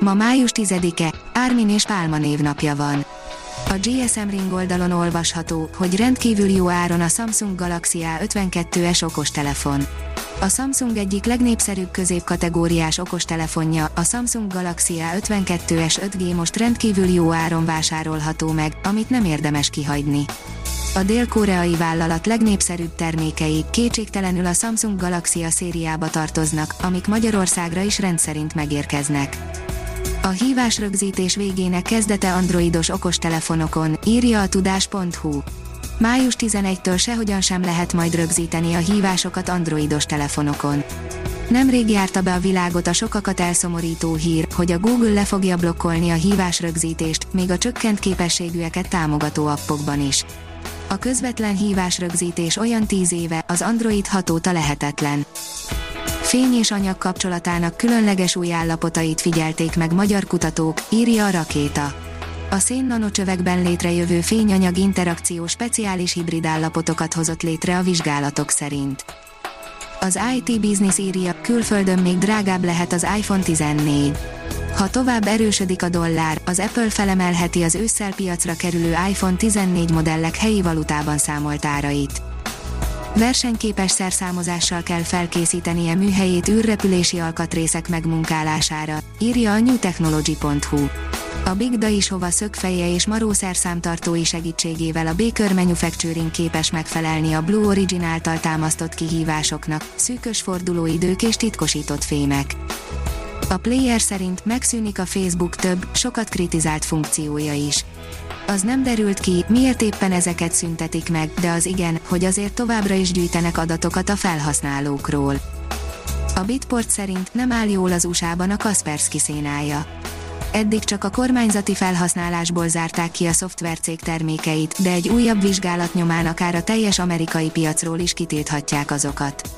Ma május 10-e, Ármin és Pálma névnapja van. A GSM Ring oldalon olvasható, hogy rendkívül jó áron a Samsung Galaxy A52s okostelefon. A Samsung egyik legnépszerűbb középkategóriás okostelefonja, a Samsung Galaxy A52s 5G most rendkívül jó áron vásárolható meg, amit nem érdemes kihagyni. A dél-koreai vállalat legnépszerűbb termékei kétségtelenül a Samsung Galaxy A szériába tartoznak, amik Magyarországra is rendszerint megérkeznek. A hívás rögzítés végének kezdete androidos okostelefonokon, írja a tudás.hu. Május 11-től sehogyan sem lehet majd rögzíteni a hívásokat androidos telefonokon. Nemrég járta be a világot a sokakat elszomorító hír, hogy a Google le fogja blokkolni a hívás rögzítést, még a csökkent képességűeket támogató appokban is. A közvetlen hívás rögzítés olyan tíz éve, az Android hatóta lehetetlen fény és anyag kapcsolatának különleges új állapotait figyelték meg magyar kutatók, írja a rakéta. A szén nanocsövekben létrejövő fényanyag interakció speciális hibrid állapotokat hozott létre a vizsgálatok szerint. Az IT Business írja, külföldön még drágább lehet az iPhone 14. Ha tovább erősödik a dollár, az Apple felemelheti az ősszel piacra kerülő iPhone 14 modellek helyi valutában számolt árait versenyképes szerszámozással kell felkészítenie műhelyét űrrepülési alkatrészek megmunkálására, írja a newtechnology.hu. A Big hova szögfeje és maró szerszámtartói segítségével a Baker Manufacturing képes megfelelni a Blue Origin által támasztott kihívásoknak, szűkös fordulóidők és titkosított fémek. A player szerint megszűnik a Facebook több, sokat kritizált funkciója is az nem derült ki, miért éppen ezeket szüntetik meg, de az igen, hogy azért továbbra is gyűjtenek adatokat a felhasználókról. A Bitport szerint nem áll jól az USA-ban a Kaspersky szénája. Eddig csak a kormányzati felhasználásból zárták ki a szoftvercég termékeit, de egy újabb vizsgálat nyomán akár a teljes amerikai piacról is kitilthatják azokat.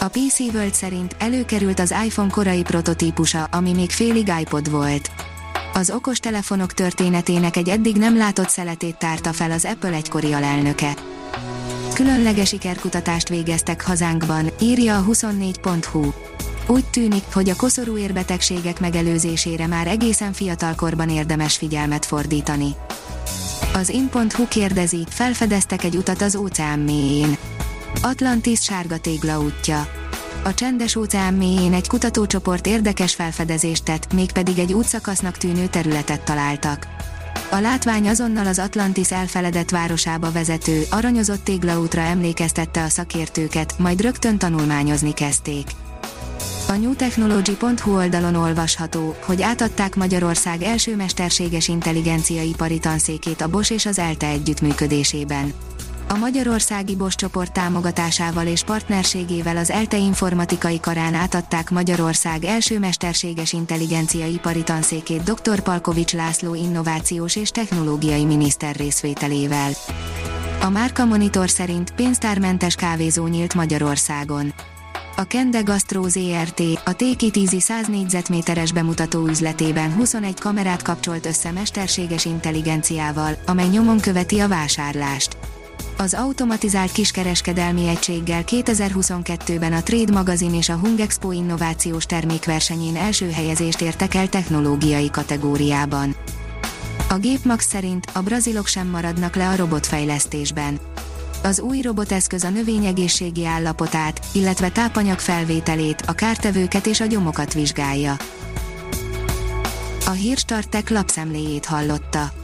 A PC World szerint előkerült az iPhone korai prototípusa, ami még félig iPod volt az okostelefonok történetének egy eddig nem látott szeletét tárta fel az Apple egykori alelnöke. Különleges sikerkutatást végeztek hazánkban, írja a 24.hu. Úgy tűnik, hogy a koszorú érbetegségek megelőzésére már egészen fiatalkorban érdemes figyelmet fordítani. Az in.hu kérdezi, felfedeztek egy utat az óceán mélyén. Atlantis sárga tégla útja a csendes óceán mélyén egy kutatócsoport érdekes felfedezést tett, mégpedig egy útszakasznak tűnő területet találtak. A látvány azonnal az Atlantis elfeledett városába vezető, aranyozott téglaútra emlékeztette a szakértőket, majd rögtön tanulmányozni kezdték. A newtechnology.hu oldalon olvasható, hogy átadták Magyarország első mesterséges intelligencia ipari tanszékét a Bosch és az ELTE együttműködésében. A Magyarországi Bosch csoport támogatásával és partnerségével az ELTE informatikai karán átadták Magyarország első mesterséges intelligencia ipari tanszékét dr. Palkovics László innovációs és technológiai miniszter részvételével. A Márka Monitor szerint pénztármentes kávézó nyílt Magyarországon. A Kende Gastro ZRT, a Téki 100 négyzetméteres bemutató üzletében 21 kamerát kapcsolt össze mesterséges intelligenciával, amely nyomon követi a vásárlást. Az automatizált kiskereskedelmi egységgel 2022-ben a Trade Magazine és a Hungexpo innovációs termékversenyén első helyezést értek el technológiai kategóriában. A Gépmax szerint a brazilok sem maradnak le a robotfejlesztésben. Az új roboteszköz a növényegészségi állapotát, illetve tápanyag felvételét, a kártevőket és a gyomokat vizsgálja. A Hírstartek lapszemléjét hallotta.